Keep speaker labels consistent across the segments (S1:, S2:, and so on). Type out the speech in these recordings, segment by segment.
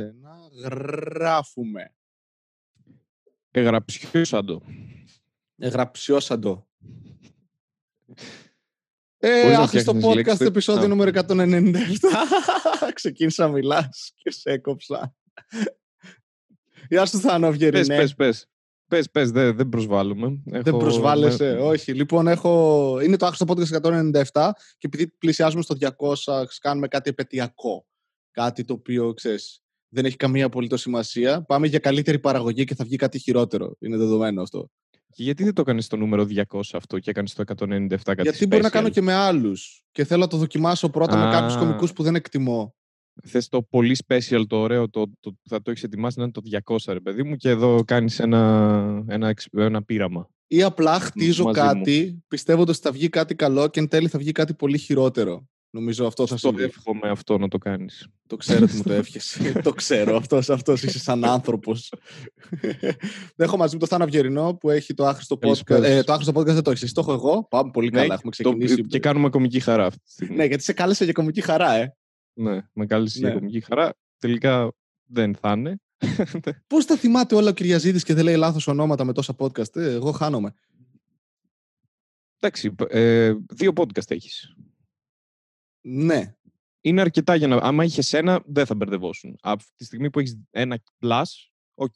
S1: Ένα γράφουμε.
S2: Εγραψιώσαντο.
S1: Εγραψιώσαντο.
S2: Μπορείς
S1: Ε,
S2: να
S1: άχρηστο
S2: φτιάχνεις
S1: podcast
S2: λέξεις,
S1: επεισόδιο
S2: α.
S1: νούμερο 197. Ξεκίνησα να μιλάς και σε έκοψα. Γεια σου Θάνο
S2: Πες,
S1: Αυγερινέ.
S2: πες, πες. Πες, πες, δεν δεν προσβάλλουμε.
S1: Δεν
S2: Έχω-
S1: προσβάλλεσαι,
S2: με-
S1: όχι. Λοιπόν, έχω... είναι το άχρηστο podcast 197 και επειδή πλησιάζουμε στο 200, κάνουμε κάτι επαιτειακό. Κάτι το οποίο, ξέρεις, δεν έχει καμία απολύτως σημασία. Πάμε για καλύτερη παραγωγή και θα βγει κάτι χειρότερο. Είναι δεδομένο αυτό.
S2: Και γιατί δεν το κάνεις στο νούμερο 200 αυτό και έκανες το 197 κάτι
S1: Γιατί μπορεί να
S2: special?
S1: κάνω και με άλλους. Και θέλω να το δοκιμάσω πρώτα με
S2: Α.
S1: κάποιους κομικούς που δεν εκτιμώ.
S2: Θες το πολύ special, το ωραίο, το, το, που θα το έχεις ετοιμάσει να είναι το 200, ρε παιδί μου, και εδώ κάνεις ένα, ένα, εξ- ένα πείραμα.
S1: Ή απλά χτίζω
S2: μαζί μου.
S1: κάτι πιστεύοντας ότι θα βγει κάτι καλό και εν τέλει θα βγει κάτι πολύ χειρότερο. Νομίζω αυτό θα
S2: Στο
S1: συμβεί.
S2: εύχομαι αυτό να το κάνεις.
S1: Το ξέρω ότι μου το εύχεσαι. το ξέρω. Αυτός, αυτός είσαι σαν άνθρωπος. έχω μαζί μου το Θάνο Αυγερινό που έχει το άχρηστο podcast.
S2: Καλησπέρα
S1: Ε,
S2: σας.
S1: το άχρηστο podcast δεν το έχει. Εσύ το έχω εγώ. Πάμε πολύ καλά. Έχουμε
S2: Ναι, το-
S1: ξεκινήσει.
S2: και κάνουμε κομική χαρά αυτή τη στιγμή.
S1: Ναι, γιατί σε κάλεσε για κομική χαρά, ε.
S2: Ναι, με κάλεσε
S1: Ναι.
S2: για κομική χαρά. Τελικά δεν θα είναι.
S1: Πώς τα θυμάται όλα ο Κυριαζίδης και δεν λέει λάθος ονόματα με τόσα podcast; Ε, εγώ χάνομαι.
S2: Εντάξει, π- ε, δύο podcast έχεις.
S1: Ναι.
S2: Είναι αρκετά για να... Άμα είχες ένα, δεν θα μπερδευόσουν. Από τη στιγμή που έχεις ένα plus, OK.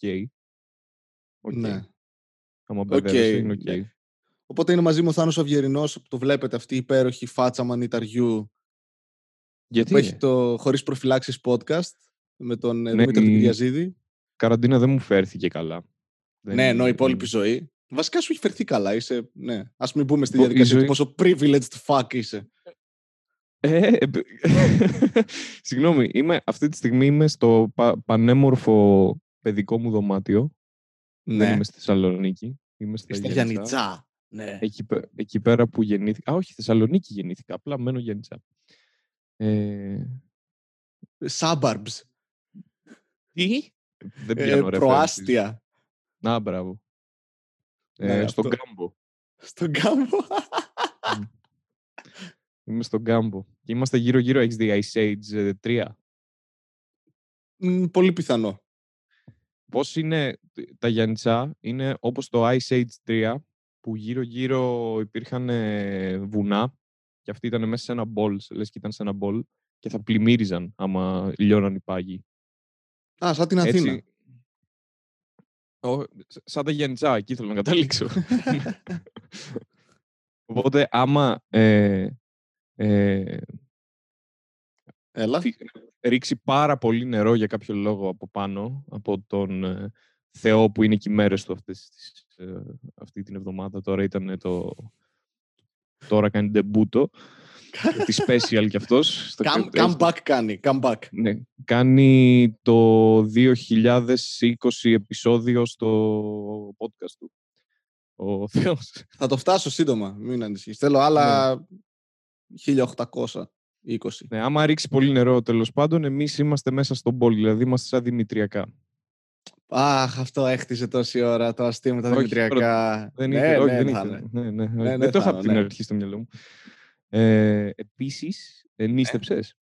S2: OK.
S1: ναι.
S2: Άμα μπερδεύεσαι,
S1: Οκ,
S2: είναι οκ.
S1: ναι. Οπότε είναι μαζί μου ο Θάνος Αυγερινός που το βλέπετε αυτή η υπέροχη φάτσα μανιταριού
S2: Γιατί
S1: που έχει το Χωρίς Προφυλάξεις podcast με τον ε,
S2: Ναι,
S1: Δημήτρη
S2: η-
S1: Κυριαζίδη.
S2: καραντίνα δεν μου φέρθηκε καλά. Δεν-
S1: Ναι, ενώ η υπόλοιπη
S2: δεν-
S1: ζωή. Βασικά σου έχει φερθεί καλά. Είσαι, ναι. Ας μην μπούμε στη
S2: Ο- η
S1: διαδικασία του
S2: ζωή-
S1: πόσο privileged fuck είσαι.
S2: Ε, ε, μπ- Συγγνώμη, είμαι, αυτή τη στιγμή είμαι στο πα- πανέμορφο παιδικό μου δωμάτιο. Δεν
S1: Ναι.
S2: είμαι στη Θεσσαλονίκη. Είμαι στα
S1: Στα
S2: Γιάννητσά.
S1: Γιάννητσά. Ναι.
S2: Εκεί, πε- εκεί πέρα που γεννήθηκα. Α, όχι, Θεσσαλονίκη γεννήθηκα. Απλά μένω Γιάννητσά. Ε,
S1: Suburbs.
S2: τι; Δεν
S1: Ε,
S2: πιάνω references.
S1: προάστια.
S2: Να, μπράβο. Ε,
S1: Ναι,
S2: στον
S1: αυτό.
S2: Κάμπο.
S1: Στον κάμπο.
S2: Είμαι στον Κάμπο. Και είμαστε γύρω-γύρω. Έχεις δει Ice Age ε, 3.
S1: Μ, Πολύ πιθανό.
S2: Πώς είναι τα Γιάννητσά, είναι όπως το Ice Age 3, που γύρω-γύρω υπήρχαν ε, βουνά και αυτοί ήταν μέσα σε ένα μπολ, λες και ήταν σε ένα μπολ και θα πλημμύριζαν άμα λιώναν οι πάγοι.
S1: Α, σαν την Αθήνα.
S2: Ο, σ- σαν τα Γιάννητσά, εκεί θέλω να καταλήξω. Οπότε άμα ε, ε,
S1: Έλα.
S2: φυ- ρίξει πάρα πολύ νερό για κάποιο λόγο από πάνω, από τον ε, Θεό που είναι και οι μέρες του αυτές, τις, ε, αυτή την εβδομάδα. Τώρα ήταν το... Τώρα κάνει ντεμπούτο. τη special κι αυτός. στο
S1: Come,
S2: κρατές.
S1: come back κάνει. Come back.
S2: Ναι, κάνει το 2020 επεισόδιο στο podcast του. Ο Θεός.
S1: Θα το φτάσω σύντομα. Μην ανησυχείς. Θέλω άλλα 1820.
S2: Ναι, άμα ρίξει πολύ νερό τέλος πάντων, εμείς είμαστε μέσα στον πόλη, δηλαδή είμαστε σαν δημητριακά.
S1: Αχ, αυτό έχτιζε τόση ώρα το αστείο με τα
S2: Όχι,
S1: δημητριακά.
S2: Δεν
S1: ναι,
S2: ήθελα, όχι,
S1: ναι,
S2: δεν
S1: θα
S2: ήθελα.
S1: είναι.
S2: Ναι, ναι,
S1: Ναι, ναι,
S2: δεν το
S1: θα
S2: είχα από
S1: είναι,
S2: την
S1: ναι.
S2: αρχή στο μυαλό μου. Ε, επίσης, ενίστεψες;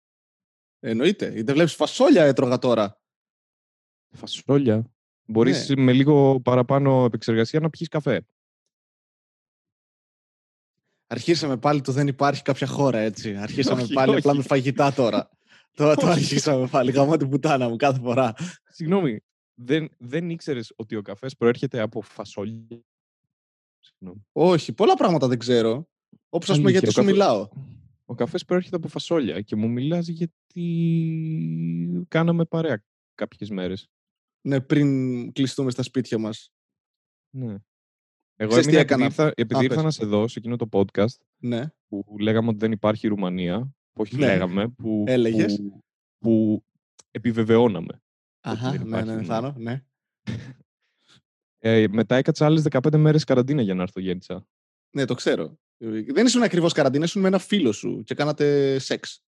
S1: Εννοείται. Δεν βλέπεις φασόλια έτρωγα τώρα.
S2: Φασόλια. Μπορείς
S1: Ναι.
S2: με λίγο παραπάνω επεξεργασία να πιεις καφέ.
S1: Αρχίσαμε πάλι το δεν υπάρχει κάποια χώρα, έτσι. Αρχίσαμε
S2: Όχι,
S1: πάλι
S2: όχι.
S1: απλά με φαγητά τώρα. Τώρα το
S2: Όχι.
S1: αρχίσαμε πάλι. Γαμώ την πουτάνα μου κάθε φορά.
S2: Συγγνώμη, δεν, δεν ήξερες ότι ο καφές προέρχεται από φασόλια; Συγγνώμη.
S1: Όχι, πολλά πράγματα δεν ξέρω. Όπως ας πούμε
S2: Αλήθεια,
S1: γιατί
S2: ο
S1: σου
S2: καφέ-
S1: μιλάω.
S2: Ο καφές προέρχεται από φασόλια και μου μιλάς γιατί κάναμε παρέα κάποιες μέρες.
S1: Ναι, πριν κλειστούμε στα σπίτια μας.
S2: Ναι. Εγώ
S1: Ξέρεις τι
S2: έμεινα
S1: έκανα;
S2: επειδή ήρθα, επειδή
S1: Α,
S2: ήρθα
S1: πες.
S2: να σε δω σε εκείνο το podcast
S1: Ναι.
S2: που λέγαμε ότι δεν υπάρχει Ρουμανία, που όχι
S1: Ναι.
S2: λέγαμε, που,
S1: Έλεγες.
S2: που, που επιβεβαιώναμε.
S1: Αχα,
S2: δεν
S1: ναι,
S2: υπάρχει
S1: ναι,
S2: μόνο.
S1: Θάνο, ναι.
S2: Ε, μετά έκατσα άλλες 15 μέρες καραντίνα για να έρθω γέννητσα.
S1: Ναι, το ξέρω. Ε, Δεν ήσουν ακριβώς καραντίνα, ήσουν με ένα φίλο σου και κάνατε σεξ.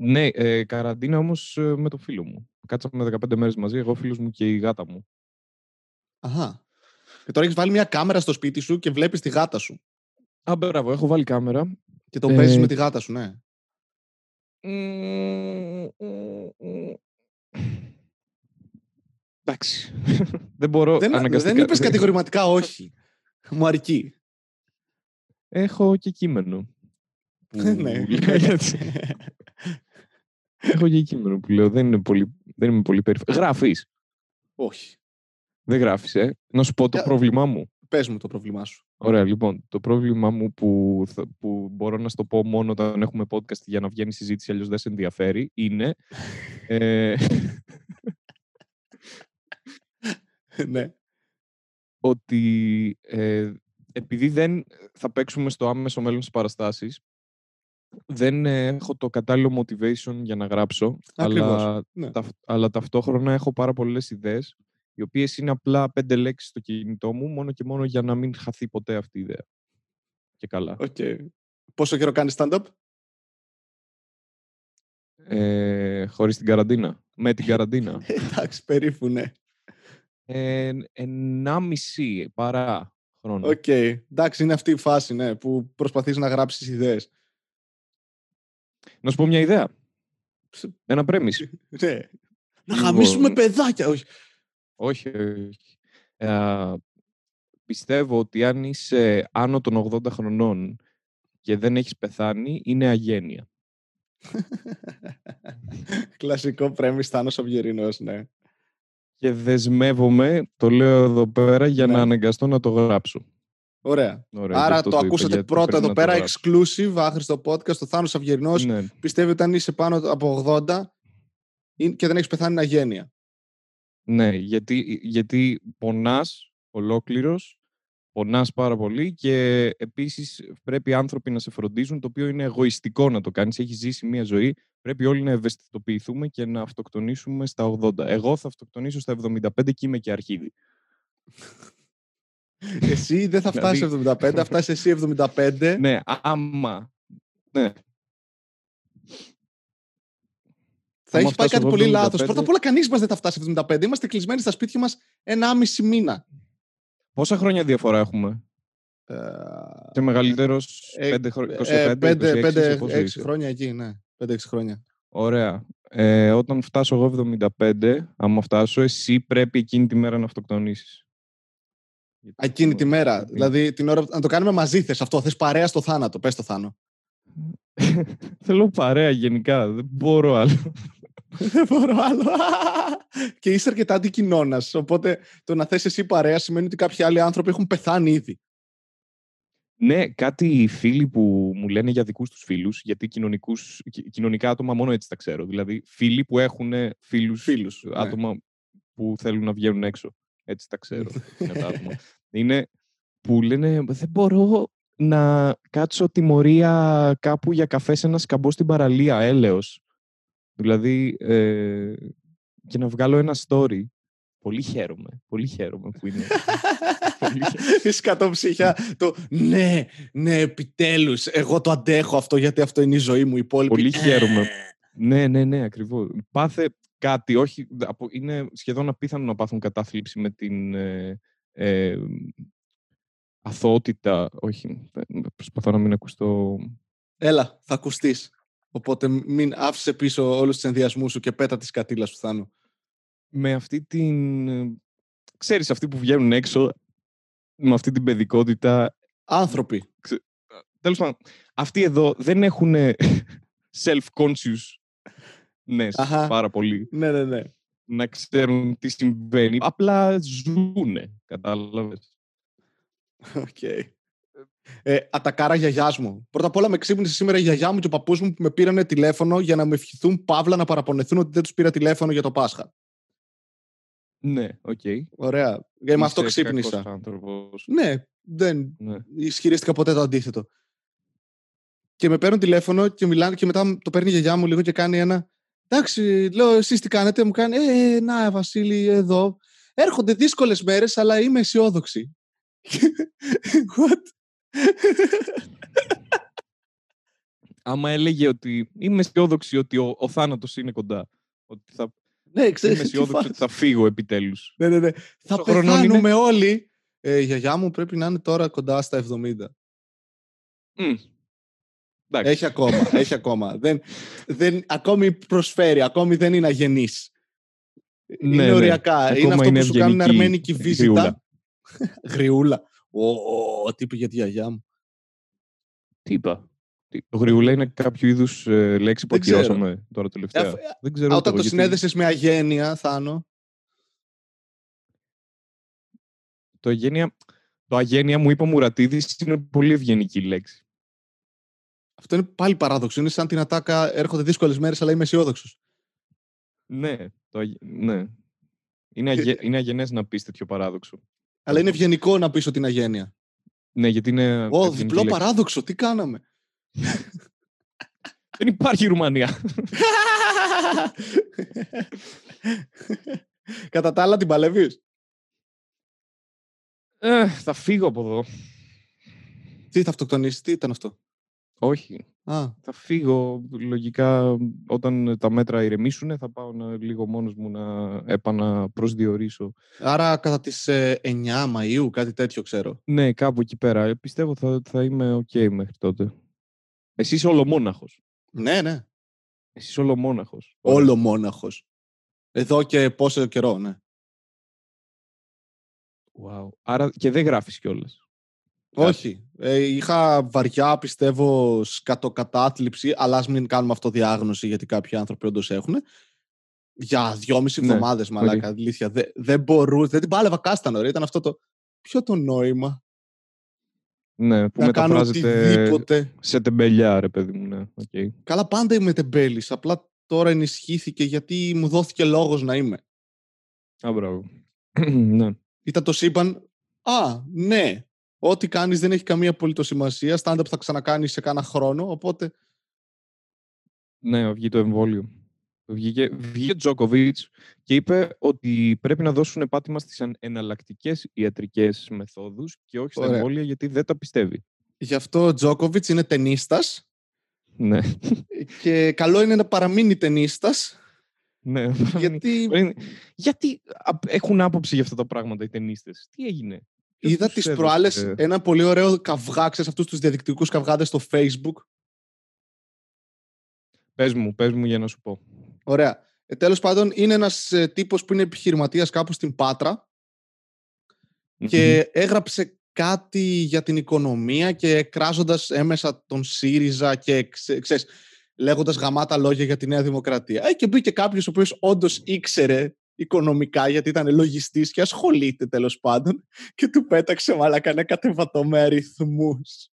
S2: Ναι, ε, καραντίνα όμως ε, με το φίλο μου. Κάτσαμε 15 μέρες μαζί, εγώ, ο φίλος μου και η γάτα μου.
S1: Αχα. Και τώρα έχεις βάλει μια κάμερα στο σπίτι σου και βλέπεις τη γάτα σου.
S2: Α, μπράβο, έχω βάλει κάμερα.
S1: Και το
S2: Ε,
S1: παίζει με τη γάτα σου, ναι.
S2: Εντάξει. δεν μπορώ
S1: Δεν,
S2: αναγκαστικά.
S1: δεν είπες κατηγορηματικά όχι. Μου αρκεί.
S2: Έχω και κείμενο. που
S1: Ναι.
S2: λέει έτσι. Έχω και κείμενο που λέω. Δεν, είναι πολύ, δεν είμαι πολύ περήφανος. Γράφεις.
S1: όχι.
S2: Δεν γράφεις, ε. Να σου πω το
S1: Για-
S2: πρόβλημά μου.
S1: Πες μου το πρόβλημά σου.
S2: Ωραία, λοιπόν. Το πρόβλημά μου που, θα- που μπορώ να στο πω μόνο όταν έχουμε podcast για να βγαίνει συζήτηση, αλλιώς δεν σε ενδιαφέρει, είναι. ε,
S1: ναι.
S2: ότι ε, επειδή δεν θα παίξουμε στο άμεσο μέλλον στις παραστάσεις, δεν ε, έχω το κατάλληλο motivation για να γράψω,
S1: Ακριβώς,
S2: αλλά,
S1: ναι.
S2: ταυτ- αλλά ταυτόχρονα έχω πάρα πολλές ιδέες, οι οποίες είναι απλά πέντε λέξεις στο κινητό μου, μόνο και μόνο για να μην χαθεί ποτέ αυτή η ιδέα. Και καλά.
S1: Οκ. Πόσο καιρό κάνεις stand-up?
S2: Ε, χωρίς την καραντίνα. Με την καραντίνα.
S1: Εντάξει, περίπου ναι.
S2: Ε, ενάμιση παρά χρόνο.
S1: Οκ. Εντάξει, είναι αυτή η φάση, ναι, που προσπαθείς να γράψεις ιδέες.
S2: Να σου πω μια ιδέα.
S1: Ψ-
S2: Ένα premise.
S1: Ναι. Να
S2: Λοιπόν,
S1: γαμίσουμε παιδάκια, όχι.
S2: Όχι, όχι. Ε, πιστεύω ότι αν είσαι άνω των 80 χρονών και δεν έχεις πεθάνει, είναι αγένεια.
S1: Κλασικό πρέμι Θάνος Αυγερινός, ναι.
S2: Και δεσμεύομαι, το λέω εδώ πέρα, για
S1: Ναι.
S2: να αναγκαστώ να το γράψω.
S1: Ωραία.
S2: Ωραία, γι'
S1: Άρα
S2: αυτό
S1: το
S2: είπα,
S1: ακούσατε
S2: γιατί
S1: πρώτα
S2: πρέπει
S1: εδώ
S2: να το
S1: πέρα,
S2: γράψω.
S1: exclusive, άχρηστο podcast, το Θάνος Αυγερινός.
S2: Ναι.
S1: Πιστεύει ότι αν είσαι πάνω από 80 είναι- και δεν έχεις πεθάνει είναι αγένεια.
S2: Ναι, γιατί, γιατί πονάς ολόκληρος, πονάς πάρα πολύ και επίσης πρέπει οι άνθρωποι να σε φροντίζουν, το οποίο είναι εγωιστικό να το κάνεις. Έχεις ζήσει μία ζωή, πρέπει όλοι να ευαισθητοποιηθούμε και να αυτοκτονήσουμε στα 80. Εγώ θα αυτοκτονήσω στα 75 και είμαι και αρχίδι.
S1: Εσύ δεν θα φτάσεις
S2: Δηλαδή-
S1: 75, θα φτάσεις εσύ 75.
S2: ναι, άμα. Ναι.
S1: Θα
S2: άμα
S1: έχει πάει
S2: φτάσω
S1: κάτι
S2: εγώ
S1: πολύ
S2: 75.
S1: λάθος. Πρώτα απ' όλα, κανείς μας δεν θα φτάσει 75. Είμαστε κλεισμένοι στα σπίτια μας ένα μισή μήνα.
S2: Πόσα χρόνια διαφορά έχουμε;
S1: Ε,
S2: Είσαι μεγαλύτερος
S1: ε,
S2: 5 χρόνια, 25,
S1: ε,
S2: 26,
S1: πέντε-
S2: είσαι,
S1: πέντε-
S2: πόσο
S1: έξι
S2: είσαι;
S1: χρόνια εκεί, ναι. 5-6 χρόνια.
S2: Ωραία. Ε, όταν φτάσω εγώ 75, άμα φτάσω, εσύ πρέπει εκείνη τη μέρα να αυτοκτονήσεις. Γιατί
S1: Εκείνη τη
S2: αυτό-
S1: μέρα.
S2: γιατί-
S1: Δηλαδή, την ώρα, που- να το κάνουμε μαζί θες αυτό. Θες παρέα στο θάνατο. Πες το θάνο.
S2: Θέλω παρέα γενικά. Δεν μπορώ άλλο.
S1: Δεν μπορώ άλλο. και είσαι αρκετά αντικοινώνα. Οπότε το να θες εσύ παρέα σημαίνει ότι κάποιοι άλλοι άνθρωποι έχουν πεθάνει ήδη.
S2: ναι, κάτι οι φίλοι που μου λένε για δικούς τους φίλους, γιατί κοινωνικούς, κι- κοινωνικά άτομα μόνο έτσι τα ξέρω. Δηλαδή, φίλοι που έχουν φίλους,
S1: Φίλους, ναι.
S2: άτομα που θέλουν να βγαίνουν έξω. Έτσι τα ξέρω. είναι τα άτομα. Είναι που λένε δεν μπορώ να κάτσω τιμωρία κάπου για καφέ σε ένα σκαμπό στην παραλία, έλεος. Δηλαδή, ε, και να βγάλω ένα story. Πολύ χαίρομαι, πολύ χαίρομαι που είναι. πολύ χαίρομαι.
S1: Η σκατόψυχια. το ναι, ναι, επιτέλους. Εγώ το αντέχω αυτό γιατί αυτό είναι η ζωή μου. Οι υπόλοιποι.
S2: Πολύ
S1: «Ε».
S2: χαίρομαι. ναι, ναι, ναι, ακριβώς. Páθε κάτι, όχι, απο- είναι σχεδόν απίθανο να πάθουν κατάθλιψη με την ε, ε, αθωότητα, όχι, προσπαθώ να μην ακουστώ
S1: Έλα, θα ακουστείς. Οπότε μην άφησε πίσω όλους τους ενδιασμούς σου και πέτα τη κατήλας σου, Θάνο.
S2: με αυτή την. ε, Ξέρεις, αυτοί που βγαίνουν έξω με αυτή την παιδικότητα.
S1: Άνθρωποι.
S2: Τέλος πάντων, αυτοί εδώ δεν έχουν self-conscious ναι,
S1: Αχα.
S2: πάρα πολύ
S1: Ναι, ναι, ναι.
S2: να ξέρουν τι συμβαίνει. Απλά ζούνε, κατάλαβες.
S1: Οκ. Ε, ατακάρα γιαγιάς μου. Πρώτα απ' όλα με ξύπνησε σήμερα η γιαγιά μου και ο παππούς μου που με πήρανε τηλέφωνο για να με ευχηθούν παύλα να παραπονεθούν ότι δεν τους πήρα τηλέφωνο για το Πάσχα.
S2: Ναι, οκ.
S1: Ωραία. Για με αυτό
S2: Είσαι
S1: ξύπνησα.
S2: κακός άνθρωπος.
S1: Ναι, δεν
S2: Ναι.
S1: ισχυρίστηκα ποτέ το αντίθετο. Και με παίρνουν τηλέφωνο και μιλάνε και μετά το παίρνει η γιαγιά μου λίγο και κάνει ένα. Εντάξει, λέω, εσείς τι κάνετε, μου κάνει. Ε, να, Βασίλη, εδώ. Έρχονται δύσκολες μέρες, αλλά είμαι αισιόδοξη. What?
S2: Άμα έλεγε ότι είμαι αισιόδοξη ότι ο, ο θάνατος είναι κοντά. Ότι θα,
S1: ναι,
S2: είμαι
S1: ξέρεις, τι
S2: αισιόδοξη
S1: φάση.
S2: ότι θα φύγω επιτέλους.
S1: Ναι, ναι, ναι. Θα
S2: Πόσο χρονών
S1: πεθάνουμε όλοι. Ε, η γιαγιά μου πρέπει να είναι τώρα κοντά στα 70.
S2: Μμ. Εντάξει.
S1: Έχει ακόμα, έχει ακόμα. Δεν, δεν, ακόμη προσφέρει, ακόμη δεν είναι αγενής. είναι
S2: Ναι, ναι.
S1: οριακά. είναι
S2: Ακόμα
S1: αυτό
S2: είναι
S1: που σου κάνουν
S2: ευγενική
S1: αρμένικη βίζιτα.
S2: γριούλα.
S1: Γριούλα. Ω, ω, τι είπε για τη γιαγιά μου;
S2: Τι είπα; Τι- Το γριούλα είναι κάποιο είδους λέξη που
S1: Δεν ξέρω.
S2: ακυρώσαμε τώρα τελευταία.
S1: Ε,
S2: Δεν ξέρω
S1: Α,
S2: ούτε
S1: Όταν
S2: εγώ
S1: το
S2: γιατί-
S1: συνέδεσες με αγένεια, Θάνο.
S2: Το, αγένεια, το αγένεια μου είπε ο Μουρατίδης είναι πολύ ευγενική λέξη.
S1: Αυτό είναι πάλι παράδοξο. Είναι σαν την ατάκα έρχονται δύσκολες μέρες, αλλά είμαι αισιόδοξος.
S2: Ναι, το, αγε- ναι. Είναι, αγε, είναι αγενές να πεις τέτοιο παράδοξο.
S1: Αλλά είναι ευγενικό να πεις ότι είναι αγένεια.
S2: Ναι, γιατί είναι...
S1: Ω,
S2: ευγενική
S1: διπλό
S2: λέξη.
S1: παράδοξο, τι κάναμε.
S2: Δεν υπάρχει Ρουμανία.
S1: Κατά τα άλλα την παλεύεις;
S2: Ε, θα φύγω από εδώ.
S1: Τι θα αυτοκτονήσεις, τι ήταν αυτό;
S2: Όχι.
S1: Α,
S2: Θα φύγω λογικά όταν τα μέτρα ηρεμήσουν. Θα πάω να, λίγο μόνος μου να επαναπροσδιορίσω.
S1: άρα κατά τις ε, 9 Μαΐου, κάτι τέτοιο ξέρω.
S2: Ναι, κάπου εκεί πέρα. Ε, Πιστεύω θα, θα είμαι οκ μέχρι τότε. Εσύ είσαι ολομόναχος.
S1: Ναι, ναι.
S2: Εσύ είσαι ολομόναχος.
S1: Όλο μόναχος. Εδώ και πόσο καιρό, ναι.
S2: Wow. Άρα και δεν γράφεις κιόλας.
S1: Όχι. Ε, είχα βαριά, πιστεύω, σκατοκατάθλιψη, αλλά ας μην κάνουμε αυτοδιάγνωση, γιατί κάποιοι άνθρωποι όντως έχουν. Για δυόμιση
S2: Ναι,
S1: εβδομάδες, μαλάκα. Αλήθεια. Δεν, δεν μπορούσα. Δεν την πάλευα κάστανο, ρε. Ήταν αυτό το. Ποιο το νόημα;
S2: Ναι, που
S1: να κάνω
S2: μεταφράζεται
S1: οτιδήποτε.
S2: σε τεμπελιά, ρε παιδί μου. Ναι. οκ.
S1: Καλά, πάντα είμαι τεμπέλης. Απλά τώρα ενισχύθηκε γιατί μου δόθηκε λόγος να είμαι.
S2: Α, μπράβο. ναι.
S1: Ήταν το σύμπαν. Α, ναι. Ό,τι κάνεις δεν έχει καμία απολύτως σημασία. Stand-up θα ξανακάνεις σε κάνα χρόνο. Οπότε.
S2: ναι, βγήκε το εμβόλιο. Βγήκε, βγήκε ο Τζόκοβιτς και είπε ότι πρέπει να δώσουν πάτημα στις εναλλακτικές ιατρικές μεθόδους και όχι στα
S1: Ωραία.
S2: εμβόλια γιατί δεν τα πιστεύει.
S1: Γι' αυτό ο Τζόκοβιτ είναι ταινίστας
S2: Ναι.
S1: και καλό είναι να παραμείνει ταινίστας
S2: ναι.
S1: γιατί
S2: γιατί α- έχουν άποψη για αυτά τα πράγματα οι ταινίστες. Τι έγινε; Ποιος
S1: είδα
S2: τους
S1: τις
S2: έδωσε-
S1: προάλλες ένα πολύ ωραίο καυγά, ξέρεις αυτούς τους διαδικτυακούς καυγάδες στο facebook.
S2: Πες μου, πες μου για να σου πω.
S1: Ωραία. Ε, τέλος πάντων είναι ένας ε, τύπος που είναι επιχειρηματίας κάπου στην Πάτρα και έγραψε κάτι για την οικονομία και κράζοντας έμεσα τον ΣΥΡΙΖΑ και ξε, ξέρεις, λέγοντας γαμάτα λόγια για τη Νέα Δημοκρατία. Ε, και μπήκε κάποιος ο οποίος όντως ήξερε οικονομικά γιατί ήταν λογιστής και ασχολείται τέλος πάντων και του πέταξε μαλάκα ένα κατεβατό με αριθμούς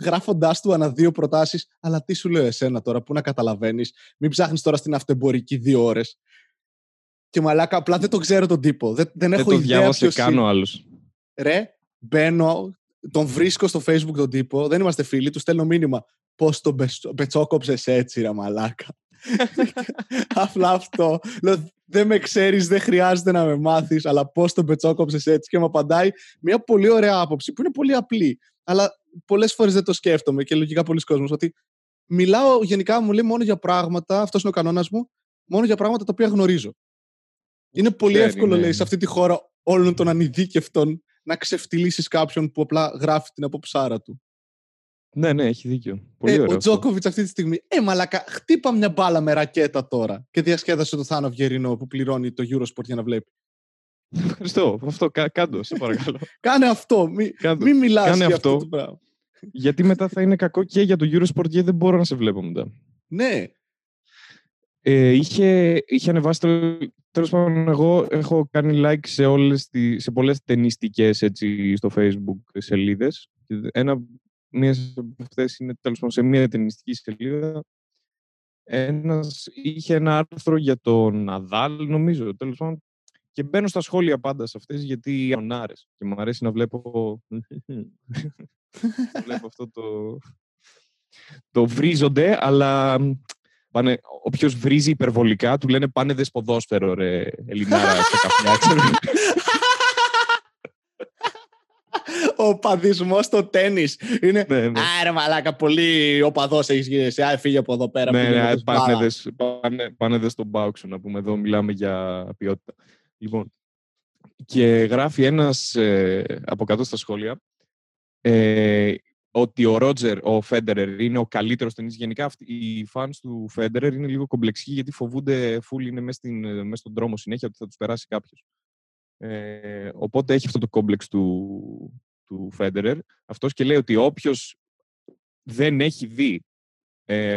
S1: γράφοντάς του ανά δύο προτάσεις αλλά τι σου λέω εσένα τώρα που να καταλαβαίνεις μην ψάχνεις τώρα στην αυτεμπορική δύο ώρες και μαλάκα απλά δεν το ξέρω τον τύπο δεν, δεν
S2: Δεν
S1: έχω
S2: το
S1: ιδέα
S2: διάβασε
S1: ποιος
S2: καν
S1: είναι
S2: ο άλλος.
S1: ρε, μπαίνω, τον βρίσκω στο facebook τον τύπο, δεν είμαστε φίλοι, του στέλνω μήνυμα. Πώς τον μπεσ- πετσόκοψες έτσι, ρε μαλάκα. Απλά αυτό. Λέω, δεν με ξέρεις, δεν χρειάζεται να με μάθεις, αλλά πώς τον πετσόκοψες έτσι. Και μου απαντάει μια πολύ ωραία άποψη που είναι πολύ απλή. Αλλά πολλές φορές δεν το σκέφτομαι και λογικά πολλοί κόσμοι ότι μιλάω γενικά μου λέει μόνο για πράγματα, αυτός είναι ο κανόνας μου, μόνο για πράγματα τα οποία γνωρίζω. Είναι πολύ
S2: Ξέρει,
S1: εύκολο,
S2: ναι.
S1: λέει, σε αυτή τη χώρα όλων των ανειδίκευτων να ξεφτυλίσεις κάποιον που απλά γράφει την απόψάρα του.
S2: Ναι, ναι, έχει δίκιο. Πολύ
S1: Ε,
S2: ωραίο.
S1: ο
S2: αυτό.
S1: Τζόκοβιτς αυτή τη στιγμή. Ε, μαλακα, χτύπα μια μπάλα με ρακέτα τώρα. Και διασκέδασε το Θάνο Αυγερινό που πληρώνει το Eurosport για να βλέπει.
S2: Ευχαριστώ. Αυτό, κα, κάντος, σε παρακαλώ.
S1: Κάνε αυτό. Μην
S2: Κάντος.
S1: μη μιλάς
S2: Κάνε
S1: για αυτό
S2: αυτό.
S1: το πράγμα.
S2: Γιατί μετά θα είναι κακό και για το Eurosport γιατί δεν μπορώ να σε βλέπω μετά.
S1: Ναι.
S2: Ε, είχε, είχε ανεβάσει το... Τέλος πάντων, εγώ έχω κάνει like σε, όλες τις, σε πολλές ταινιστικές έτσι, στο facebook σελίδες. Και Ένα, μία από αυτές είναι τέλος πάντων σε μία ταινιστική σελίδα. Ένας είχε ένα άρθρο για τον Ναδάλ, νομίζω, τέλος πάντων. Και μπαίνω στα σχόλια πάντα σε αυτές γιατί ανάρες. Και μου αρέσει να βλέπω... βλέπω αυτό το... Το βρίζονται, αλλά πάνε, όποιος βρίζει υπερβολικά του λένε πάνε δες ποδόσφαιρο ρε Ελληνάρα σε καφιά, ξέρω.
S1: Ο παδισμός στο τέννη. Είναι.
S2: ναι, ναι.
S1: Άρε μαλάκα, πολύ οπαδός έχεις γίνει. εσύ. Α, φύγε από εδώ πέρα.
S2: ναι,
S1: πήγαινε
S2: ναι,
S1: δες
S2: πάνε,
S1: μπάλα.
S2: δες, πάνε, πάνε δες τον Μπάουξο να πούμε. Εδώ μιλάμε για ποιότητα. Λοιπόν, και γράφει ένας ε, από κάτω στα σχόλια ε, ότι ο Ρότζερ, ο Φέντερερ, είναι ο καλύτερος ταινίς. Γενικά αυτοί, οι fans του Φέντερερ είναι λίγο κομπλεξικοί γιατί φοβούνται φουλ είναι μέσα, μέσα στον δρόμο συνέχεια ότι θα τους περάσει κάποιος. Ε, οπότε έχει αυτό το κόμπλεξ του, του Φέντερερ. Αυτός και λέει ότι όποιος δεν έχει δει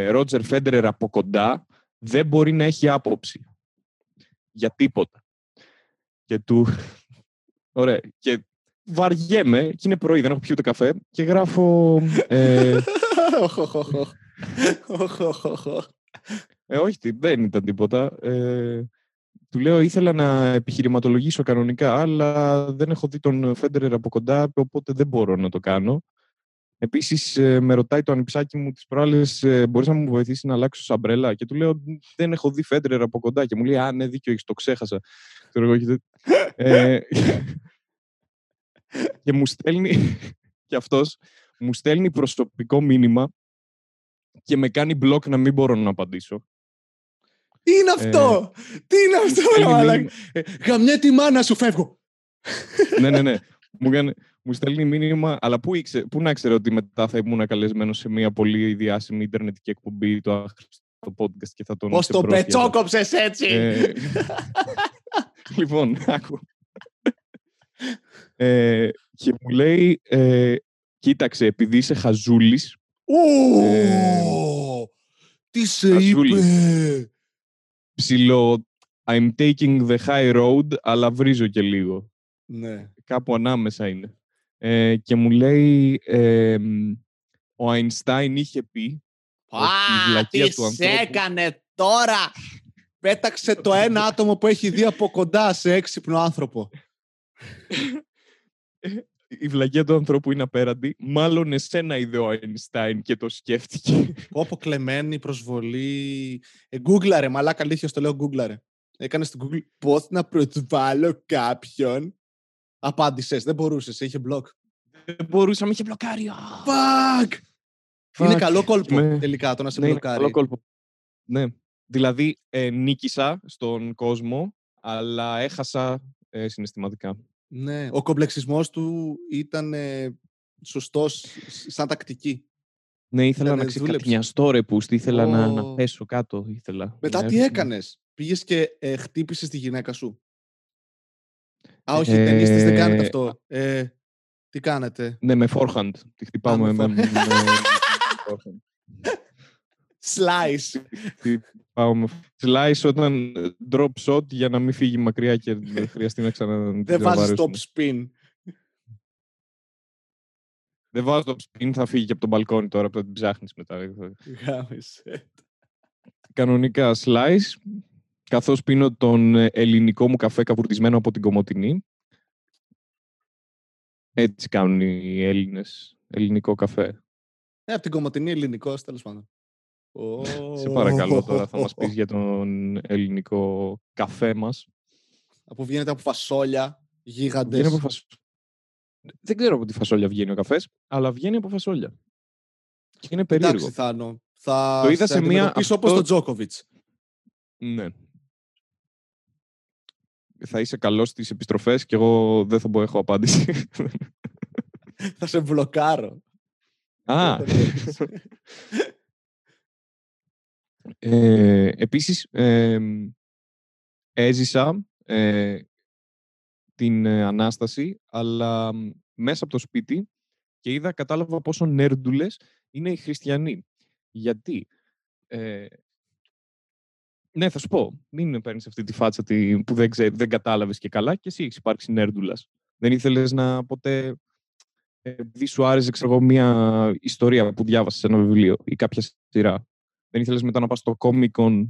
S2: Ρότζερ Φέντερερ από κοντά δεν μπορεί να έχει άποψη για τίποτα. Και του... Ωραία. Και βαριέμαι, και είναι πρωί, δεν έχω πιει ούτε καφέ, και γράφω... Ε, ε, όχι, δεν ήταν τίποτα. Ε, του λέω, ήθελα να επιχειρηματολογήσω κανονικά, αλλά δεν έχω δει τον Φέντερερ από κοντά, οπότε δεν μπορώ να το κάνω. Επίσης, ε, με ρωτάει το ανιψάκι μου τις προάλλες, ε, μπορείς να μου βοηθήσεις να αλλάξω σαμπρέλα; Και του λέω, Δεν έχω δει Φέντερερ από κοντά. Και μου λέει, Α, ναι, δίκιο έχεις, το ξέχασα. ε, και μου στέλνει, και αυτός, μου στέλνει προσωπικό μήνυμα και με κάνει μπλοκ να μην μπορώ να απαντήσω.
S1: Τι είναι αυτό! Τι είναι αυτό, μαλάκα! Γαμιέ τη μάνα σου, φεύγω!
S2: ναι, ναι, ναι. Μου, κάνει, μου στέλνει μήνυμα, αλλά πού, ήξε, πού να ξέρω ότι μετά θα ήμουν καλεσμένος σε μια πολύ διάσημη ιντερνετική εκπομπή το το podcast και θα τον
S1: Πώς το πετσόκοψες έτσι! Ε,
S2: λοιπόν, άκου. Ε, και μου λέει, ε, κοίταξε, επειδή είσαι χαζούλης...
S1: Ε, τι σε είπε!
S2: Ψηλό, I'm taking the high road, αλλά βρίζω και λίγο.
S1: Ναι.
S2: Κάπου ανάμεσα είναι. Ε, και μου λέει, ε, ο Αϊνστάιν είχε πει
S1: Α, τι του ανθρώπου... έκανε τώρα! Πέταξε το ένα άτομο που έχει δει από κοντά σε έξυπνο άνθρωπο.
S2: η βλαγία του ανθρώπου είναι απέραντη. Μάλλον εσένα είδε ο Αϊνστάιν και το σκέφτηκε.
S1: Όπω κλεμμένη προσβολή. Ε, γκούγκλαρε, μαλάκα αλήθειας, το λέω γκούγκλαρε. Έκανες στην Google πώ να προσβάλλω κάποιον. Απάντησες, δεν μπορούσες, είχε μπλοκ.
S2: Δεν μπορούσα, με είχε μπλοκάρει.
S1: Fuck! Είναι καλό κόλπο τελικά το να σε ναι, μπλοκάρει.
S2: καλό κόλπο. Ναι. Δηλαδή, ε, νίκησα στον κόσμο, αλλά έχασα ε, συναισθηματικά.
S1: Ναι, ο κομπλεξισμός του ήταν ε, σωστός σαν τακτική.
S2: Ναι, ήθελα να ξεκατηνιαστώ ρε που ήθελα να, να πέσω κάτω. Ήθελα.
S1: Μετά τι έκανες, πήγες και ε, χτύπησες τη γυναίκα σου; Α, όχι, ε, ταινίστες δεν κάνετε αυτό. Ε, τι κάνετε;
S2: Ναι, με forehand. Τη χτυπάω με, με, με, forehand.
S1: Slice.
S2: Πάω με slice όταν ε, drop shot για να μην φύγει μακριά και δεν χρειαστεί να ξανα...
S1: Δεν βάζεις top spin.
S2: Δεν βάζω top spin, θα φύγει και από τον μπαλκόνι τώρα που θα την ψάχνεις μετά. Κανονικά slice, καθώς πίνω τον ε, ελληνικό μου καφέ καβουρτισμένο από την Κομωτινή. Έτσι κάνουν οι Έλληνες, ελληνικό καφέ.
S1: Ε, από την Κομωτινή ελληνικός, τέλος πάντων.
S2: Σε παρακαλώ τώρα θα μας πεις για τον ελληνικό καφέ μας.
S1: Από βγαίνετε από φασόλια, γίγαντες.
S2: Από φασ... Δεν ξέρω από τι φασόλια βγαίνει ο καφές, αλλά βγαίνει από φασόλια. Και είναι περίεργο.
S1: Εντάξει, Θάνο. Θα το είδα σε, μία... Αυτό... όπως τον Τζόκοβιτς.
S2: Ναι. Θα είσαι καλός στις επιστροφές και εγώ δεν θα πω έχω απάντηση.
S1: θα σε βλοκάρω.
S2: Α, Ε, επίσης, έζησα ε, την ε, Ανάσταση, αλλά μέσα από το σπίτι και είδα, κατάλαβα πόσο νέρντουλες είναι οι χριστιανοί. Γιατί, ε, ναι, θα σου πω, μην παίρνεις αυτή τη φάτσα που δεν, ξέ, δεν κατάλαβες και καλά και εσύ έχεις υπάρξει νέρντουλας. Δεν ήθελες να ποτέ, επειδή σου άρεσε, ξέρω μια ιστορία που διάβασες σε ένα βιβλίο ή κάποια σειρά, δεν ήθελες μετά να πας στο Comic Con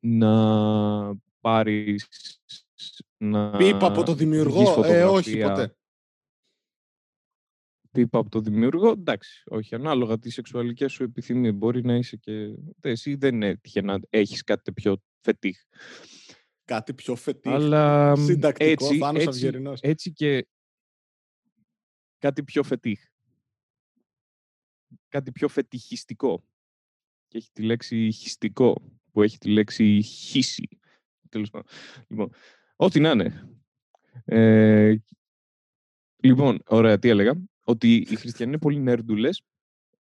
S2: να πάρεις... Να
S1: Πίπα από το δημιουργό, ε, όχι ποτέ.
S2: Πίπα από το δημιουργό, εντάξει, όχι, ανάλογα τη σεξουαλική σου επιθυμία. Μπορεί να είσαι και... Εσύ δεν έτυχε να έχεις κάτι πιο φετίχ.
S1: Κάτι πιο φετίχ.
S2: Αλλά
S1: Συντακτικό,
S2: έτσι, έτσι, έτσι και κάτι πιο φετίχ. Κάτι πιο φετιχιστικό και έχει τη λέξη χιστικό, που έχει τη λέξη χύση. Τέλος πάντων. Λοιπόν, ό,τι να είναι. Ε, λοιπόν, ωραία, τι έλεγα. ότι οι χριστιανοί είναι πολύ νέρντουλες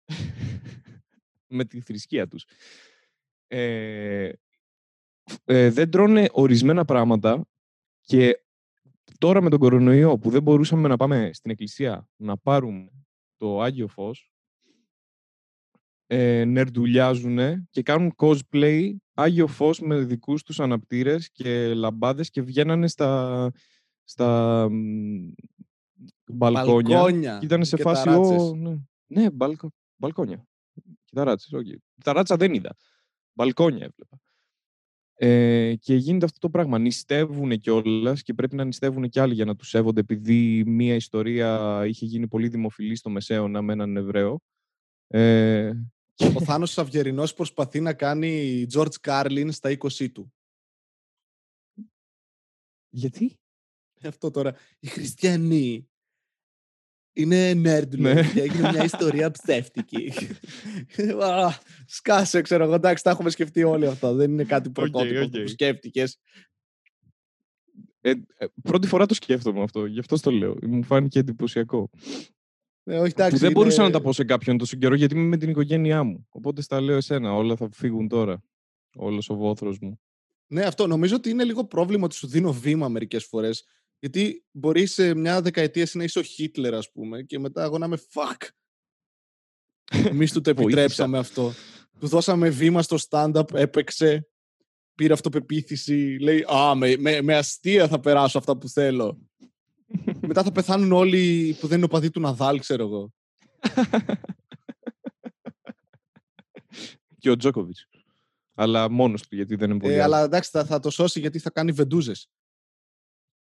S2: με τη θρησκεία τους. Ε, ε, δεν τρώνε ορισμένα πράγματα και τώρα με τον κορονοϊό που δεν μπορούσαμε να πάμε στην εκκλησία να πάρουμε το Άγιο Φως, ε, νερντουλιάζουν και κάνουν cosplay Άγιο Φως με δικούς τους αναπτήρες και λαμπάδες και βγαίνανε στα, στα μπαλκόνια.
S1: Μπαλκόνια
S2: Και ήταν σε
S1: και
S2: φάση.
S1: ταράτσες.
S2: «Ω, ναι, ναι μπαλκο, μπαλκόνια. Και ταράτσες, όχι. Ταράτσα δεν είδα. Μπαλκόνια έβλεπα. Ε, και γίνεται αυτό το πράγμα. Νηστεύουν κιόλας και πρέπει να νηστεύουν κι άλλοι για να τους σέβονται, επειδή μία ιστορία είχε γίνει πολύ δημοφιλή στο Μεσαίωνα με έναν Εβραίο. Ε,
S1: Ο Θάνος Αυγερινός προσπαθεί να κάνει George Carlin στα 20 του.
S2: γιατί;
S1: Αυτό τώρα. Οι χριστιανοί είναι νέρντουλες
S2: Ναι.
S1: και έγινε μια ιστορία ψεύτικη. Α, Σκάσε, ξέρω εγώ. Εντάξει, τα έχουμε σκεφτεί όλοι αυτά. Δεν είναι κάτι πρωτότυπο αυτό
S2: οκ.
S1: που σκέφτηκες.
S2: Ε, ε, πρώτη φορά το σκέφτομαι αυτό, γι' αυτό το λέω. Μου φάνηκε εντυπωσιακό.
S1: Ε, όχι,
S2: Που
S1: εντάξει,
S2: δεν μπορούσα
S1: είναι-
S2: να τα πω σε κάποιον τόσο καιρό γιατί είμαι με την οικογένειά μου. Οπότε στα λέω εσένα. Όλα θα φύγουν τώρα. Όλος ο βόθρος μου.
S1: Ναι, αυτό. Νομίζω ότι είναι λίγο πρόβλημα ότι σου δίνω βήμα μερικές φορές. Γιατί μπορεί σε μια δεκαετία εσύ να είσαι ο Χίτλερ, ας πούμε, και μετά εγώ να είμαι fuck. Εμεί του το
S2: Βοήθησα.
S1: επιτρέψαμε αυτό. Του δώσαμε βήμα στο stand-up, έπαιξε, πήρε αυτοπεποίθηση, λέει Α, με, με, με αστεία θα περάσω αυτά που θέλω. Μετά θα πεθάνουν όλοι που δεν είναι οπαδοί του Ναδάλ, ξέρω εγώ.
S2: Και ο Τζόκοβιτς. Αλλά μόνος του, γιατί δεν είναι πολύ.
S1: Ε,
S2: άλλοι.
S1: αλλά εντάξει, θα, θα το σώσει γιατί θα κάνει βεντούζες.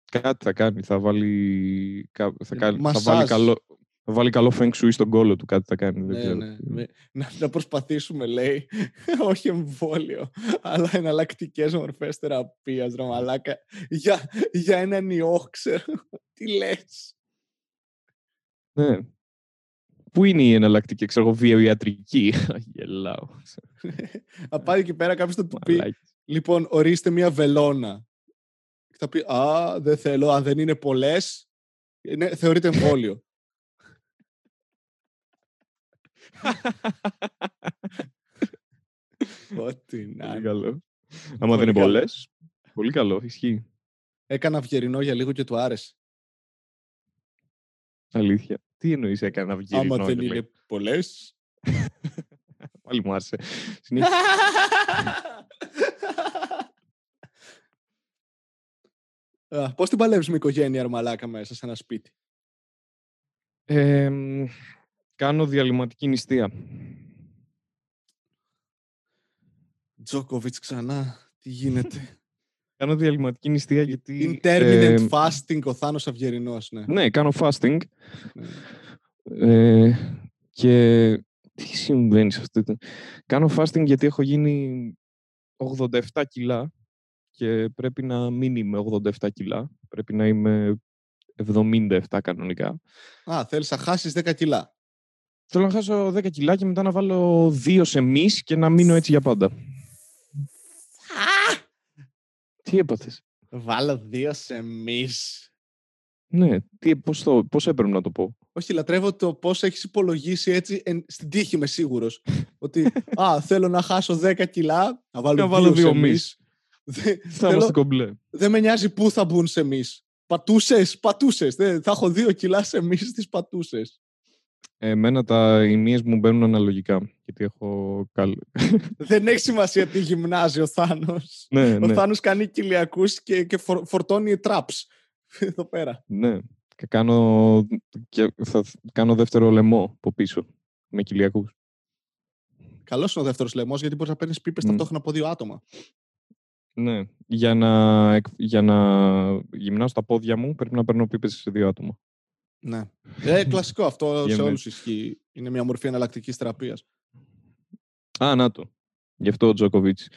S2: Κάτι θα κάνει. Θα βάλει, κα- θα
S1: Ε,
S2: κάνει, θα
S1: μασάζ.
S2: βάλει καλό, θα βάλει καλό feng shui στον κόλο του. Κάτι θα κάνει. Δεν
S1: Ναι,
S2: ξέρω.
S1: ναι. Με- Να, να προσπαθήσουμε, λέει, όχι εμβόλιο, αλλά εναλλακτικές μορφές θεραπείας, ρε μαλάκα, για, για έναν ιό, ξέρω. Τι λες.
S2: Ναι. Πού είναι η εναλλακτική, ξέρω εγώ, βιοιατρική; Γελάω.
S1: Θα πάει εκεί πέρα κάποιος θα του πει:
S2: Μαλάκες.
S1: Λοιπόν, ορίστε μια βελόνα. Και θα πει: Α, δεν θέλω, αν δεν είναι πολλές, θεωρείται εμβόλιο. Ό,τι να
S2: Πολύ
S1: είναι.
S2: καλό. Άμα δεν είναι
S1: καλό.
S2: πολλές. Πολύ καλό, ισχύει.
S1: Έκανα αυγερινό για λίγο και του άρεσε.
S2: Αλήθεια. Τι εννοείς, έκανα αυγερινό.
S1: Άμα δεν
S2: και με-
S1: είναι πολλές.
S2: Πάλι μου άρεσε. Συνέχισε.
S1: Πώς την παλεύεις με οικογένεια αρμαλάκα μέσα σε ένα σπίτι;
S2: Ε, μ, κάνω διαλυματική νηστεία.
S1: Τζόκοβιτς ξανά. Τι γίνεται;
S2: Κάνω διαλυματική νηστεία γιατί...
S1: Intermittent
S2: ε,
S1: fasting ο Θάνος Αυγερινός, ναι.
S2: Ναι, κάνω fasting.
S1: Ναι.
S2: Ε, και τι συμβαίνει σε αυτό. το- Κάνω fasting γιατί έχω γίνει 87 κιλά και πρέπει να μην είμαι 87 κιλά. Πρέπει να είμαι 77 κανονικά.
S1: Α, θέλεις να χάσεις 10 κιλά.
S2: Θέλω να χάσω 10 κιλά και μετά να βάλω 2 σε μυς και να μείνω έτσι για πάντα. Τι έπαθες;
S1: Βάλω δύο σε μυς.
S2: Ναι, τι, πώς, το, πώς έπρεπε να το πω;
S1: Όχι, λατρεύω το πώς έχεις υπολογίσει έτσι, εν, στην τύχη είμαι σίγουρος. ότι, α, θέλω να χάσω 10 κιλά, να βάλω,
S2: Να βάλω
S1: δύο,
S2: δύο
S1: σε
S2: μυς.
S1: μυς. Δεν,
S2: Θα
S1: θέλω-
S2: είμαστε κομπλέ.
S1: δεν με νοιάζει πού θα μπουν σε μυς. Πατούσες, πατούσες. Δεν, θα έχω δύο κιλά σε μυς στις πατούσες.
S2: Εμένα τα ημίες μου μπαίνουν αναλογικά. Γιατί έχω καλ...
S1: δεν έχει σημασία τι γυμνάζει ο Θάνος.
S2: ναι,
S1: Ο
S2: ναι,
S1: Θάνος κάνει κοιλιακούς και, και φορ- φορτώνει traps. Εδώ πέρα.
S2: ναι. Και κάνω, και θα κάνω δεύτερο λαιμό από πίσω. Με κοιλιακούς.
S1: Καλός είναι ο δεύτερος λαιμός γιατί μπορείς να παίρνεις πίπες
S2: Μμ.
S1: ταυτόχρονα από δύο άτομα.
S2: Ναι. Για να, εκ- για να γυμνάσω τα πόδια μου πρέπει να παίρνω πίπες σε δύο άτομα.
S1: Ναι. Ε, κλασικό αυτό σε
S2: Για
S1: όλους
S2: μέ-
S1: ισχύει. Είναι μια μορφή εναλλακτικής θεραπείας.
S2: Α, να το. Γι' αυτό ο Τζόκοβιτς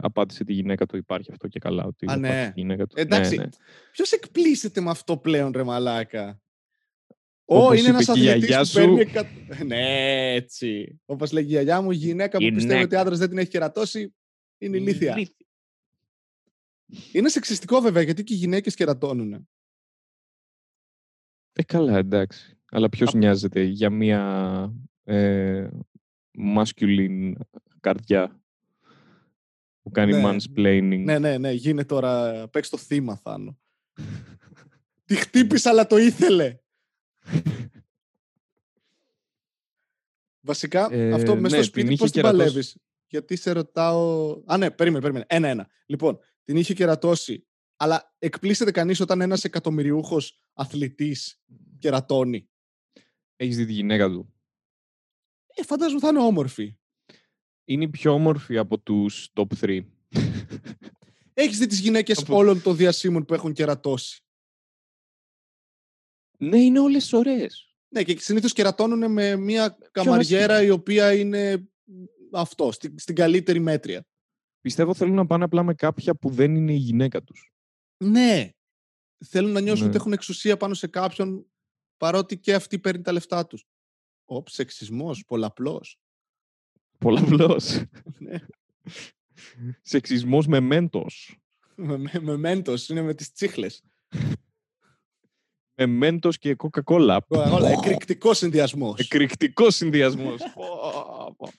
S2: απάτησε τη γυναίκα του. Υπάρχει αυτό και καλά. Ότι
S1: Α, ναι.
S2: απάτησε τη γυναίκα του.
S1: Εντάξει,
S2: Ναι, ναι.
S1: Ποιος εκπλήσεται με αυτό πλέον, ρε Μαλάκα. Ω,
S2: Όπως
S1: είναι ένας
S2: είπε και η
S1: αθλητής
S2: γιαγιά
S1: που
S2: σου.
S1: παίρνει. εκα- ναι, έτσι. Όπως λέγει η γιαγιά μου, η γυναίκα που πιστεύει
S2: Γυναίκα.
S1: ότι άντρας δεν την έχει κερατώσει είναι ηλίθια.
S2: Ηλίθεια.
S1: Είναι σεξιστικό βέβαια γιατί και οι γυναίκες κερατώνουν.
S2: Ε, καλά, εντάξει. Αλλά ποιος
S1: Α-
S2: νοιάζεται για μια ε, masculine καρδιά που κάνει
S1: Ναι.
S2: mansplaining;
S1: Ναι, ναι, ναι, γίνε τώρα, παίξ το θύμα, Θάνο. Τη χτύπησα, αλλά το ήθελε. Βασικά,
S2: Ε,
S1: αυτό μέσα
S2: ναι,
S1: στο
S2: την
S1: σπίτι
S2: είχε
S1: πώς την
S2: κερατώσει.
S1: παλεύεις; Γιατί σε ρωτάω... Α, ναι, περίμενε, περίμενε. Ένα-ένα. Λοιπόν, την είχε κερατώσει. Αλλά εκπλήσεται κανείς όταν ένας εκατομμυριούχος αθλητής κερατώνει.
S2: Έχεις δει τη γυναίκα του;
S1: Ε, φαντάζομαι θα είναι όμορφη.
S2: Είναι η πιο όμορφη από τους top 3.
S1: Έχεις δει τις γυναίκες
S2: Από-
S1: όλων των διασύμων που έχουν κερατώσει;
S2: ναι, είναι όλες ωραίες.
S1: Ναι, και συνήθως κερατώνουν με μια καμαριέρα η οποία είναι αυτό, στην, στην καλύτερη μέτρια.
S2: Πιστεύω θέλουν να πάνε απλά με κάποια που δεν είναι η γυναίκα τους.
S1: Ναι. Θέλουν να νιώσουν
S2: Ναι.
S1: ότι έχουν εξουσία πάνω σε κάποιον, παρότι και αυτή παίρνει τα λεφτά τους. Οπ, σεξισμός, πολλαπλός.
S2: Πολλαπλώς.
S1: Ναι.
S2: Σεξισμός με μέντος.
S1: με, με, με μέντος, είναι με τις τσίχλες.
S2: Με μέντος και κοκακόλα.
S1: Όλα, εκρηκτικός συνδυασμός.
S2: Εκρηκτικός συνδυασμός. Πω, πω.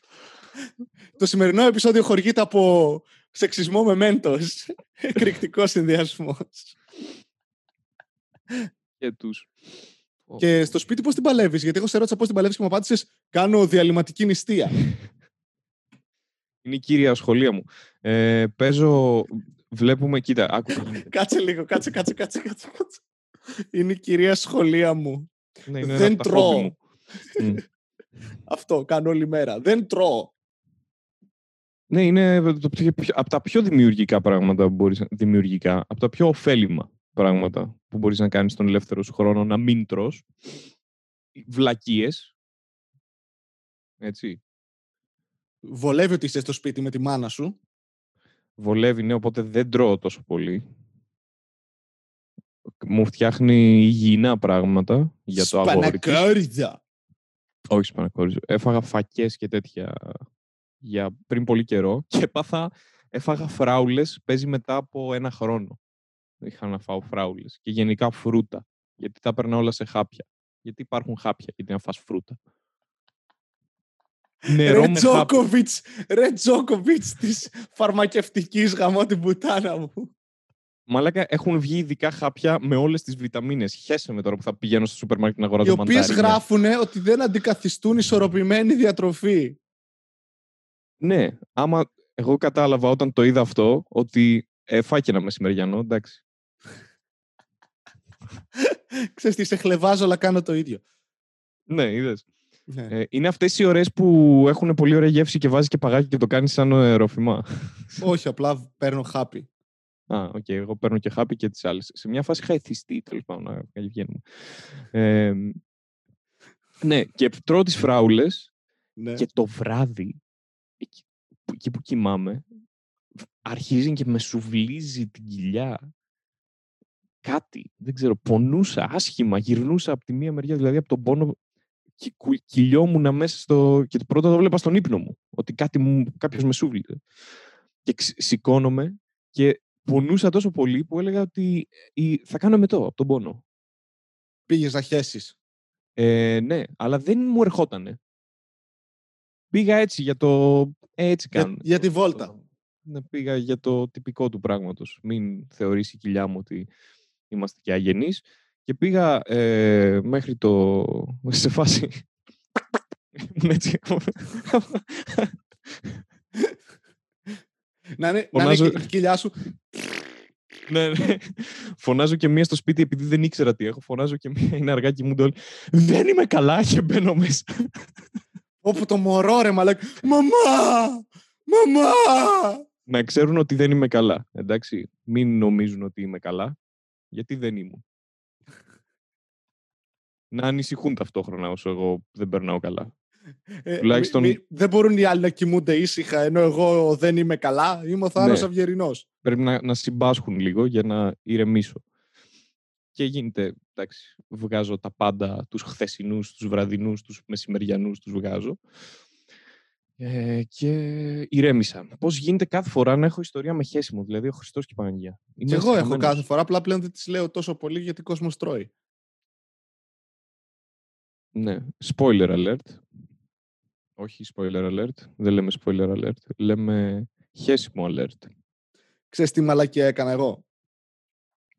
S1: Το σημερινό επεισόδιο χορηγείται από σεξισμό με μέντος. Εκρηκτικός συνδυασμός.
S2: και τους.
S1: Και στο σπίτι πώς την παλεύεις, γιατί εγώ σε ρώτησα πώς την παλεύεις και μου απάντησες κάνω διαλυματική νηστεία.
S2: Είναι η κύρια σχολεία μου. Ε, παίζω, βλέπουμε, κοίτα, άκου τι γίνεται.
S1: κάτσε λίγο, κάτσε, κάτσε, κάτσε, κάτσε. κάτσε. Είναι η κυρία σχολεία μου.
S2: Ναι, είναι ένα
S1: Δεν
S2: από τα hobby
S1: τρώω.
S2: μου. Μμ.
S1: Αυτό κάνω όλη μέρα. Δεν τρώω.
S2: Ναι, είναι το πιο, πιο- από τα πιο δημιουργικά πράγματα που μπορείς, να- δημιουργικά, από τα πιο ωφέλιμα πράγματα που μπορείς να κάνεις τον ελεύθερο σου χρόνο, να μην τρως. Βλακίες. Έτσι.
S1: Βολεύει ότι είσαι στο σπίτι με τη μάνα σου.
S2: Βολεύει, ναι, οπότε δεν τρώω τόσο πολύ. Μου φτιάχνει υγιεινά πράγματα για το αγόρι της.
S1: Σπανακόριδα.
S2: Όχι σπανακόριζο. Έφαγα φακές και τέτοια για πριν πολύ καιρό και έπαθα, έφαγα φράουλες, παίζει μετά από ένα χρόνο. Είχα να φάω φράουλες και γενικά φρούτα, γιατί τα έπαιρνα όλα σε χάπια. Γιατί υπάρχουν χάπια, γιατί να φας φρούτα. Νερό
S1: Ρε
S2: με χάπια.
S1: Τζόκοβιτς, ρε Τζόκοβιτς της φαρμακευτικής γαμώ την πουτάνα μου.
S2: Μαλάκα έχουν βγει ειδικά χάπια με όλες τις βιταμίνες. Χέσε με τώρα που θα πηγαίνω στο σούπερ μάρκετ να
S1: Οι
S2: αγοράζω
S1: οποίες
S2: μανταρίνια.
S1: γράφουν ότι δεν αντικαθιστούν ισορροπημένη διατροφή.
S2: Ναι, άμα εγώ κατάλαβα όταν το είδα αυτό ότι ε, φάε κι ένα μεσημεριανό, εντάξει.
S1: Ξέρεις τις, σε χλευάζω αλλά κάνω το ίδιο.
S2: Ναι, είδες.
S1: Ναι.
S2: Ε, είναι αυτές οι ώρες που έχουν πολύ ωραία γεύση και βάζεις και παγάκι και το κάνεις σαν ε, ρόφημα.
S1: Όχι, απλά παίρνω χάπι.
S2: Α, οκ, εγώ παίρνω και χάπι και τις άλλες. Σε μια φάση είχα εθιστεί, τέλος πάντων, να να βγαίνουμε. Ε, ναι, και τρώω τις φράουλες
S1: Ναι.
S2: και το βράδυ, εκεί που, εκεί που κοιμάμαι, αρχίζει και με σουβλίζει την κοιλιά. Κάτι, δεν ξέρω, πονούσα άσχημα, γυρνούσα από τη μία μεριά, δηλαδή από τον πόνο και κου- κυλιόμουν μέσα στο... Και το πρώτο το βλέπα στον ύπνο μου, ότι κάτι μου, κάποιος με σούβλιζε. Και ξ- σηκώνομαι και πονούσα τόσο πολύ που έλεγα ότι ε, θα κάνω μετό από τον πόνο.
S1: Πήγες να χέσεις.
S2: Ε, ναι, αλλά δεν μου ερχότανε. Πήγα έτσι για το... ε, έτσι
S1: Για-
S2: κάνουν.
S1: για τη
S2: Το-
S1: βόλτα.
S2: το- Ναι, πήγα για το τυπικό του πράγματος. Μην θεωρήσει η κοιλιά μου ότι είμαστε και αγενείς. Και πήγα ε, μέχρι το... σε φάση... Ήμουν έτσι.
S1: Να είναι, να είναι
S2: Φωνάζω-
S1: και η κοιλιά σου.
S2: ναι, ναι. Φωνάζω και μία στο σπίτι επειδή δεν ήξερα τι έχω. Φωνάζω και μία, είναι αργά και μου το Δεν είμαι καλά και μπαίνω μέσα.
S1: Όπου το μωρό ρε μαλακ. Μαμά! Μαμά!
S2: να ξέρουν ότι δεν είμαι καλά. Εντάξει, μην νομίζουν ότι είμαι καλά, γιατί δεν ήμουν. να ανησυχούν ταυτόχρονα όσο εγώ δεν περνάω καλά.
S1: Ε,
S2: Τουλάχιστον-
S1: μη- μη- δεν μπορούν οι άλλοι να κοιμούνται ήσυχα ενώ εγώ δεν είμαι καλά. Είμαι ο Θάνος
S2: Ναι.
S1: Αυγερινός.
S2: Πρέπει να, να συμπάσχουν λίγο για να ηρεμήσω. Και γίνεται, εντάξει, βγάζω τα πάντα, τους χθεσινούς, τους βραδινούς, τους μεσημεριανούς, τους βγάζω. Ε, και ηρέμησα. Πώς γίνεται κάθε φορά να έχω ιστορία με χέσιμο, δηλαδή ο Χριστός και η Παναγία.
S1: Και
S2: Είμαι
S1: εγώ έχω
S2: χαμένος.
S1: κάθε φορά, απλά πλέον δεν τις λέω τόσο πολύ γιατί κόσμος τρώει.
S2: Ναι. Spoiler alert. Όχι spoiler alert. Δεν λέμε spoiler alert. Λέμε χέσιμο alert.
S1: Ξέρεις τι μαλακία έκανα εγώ;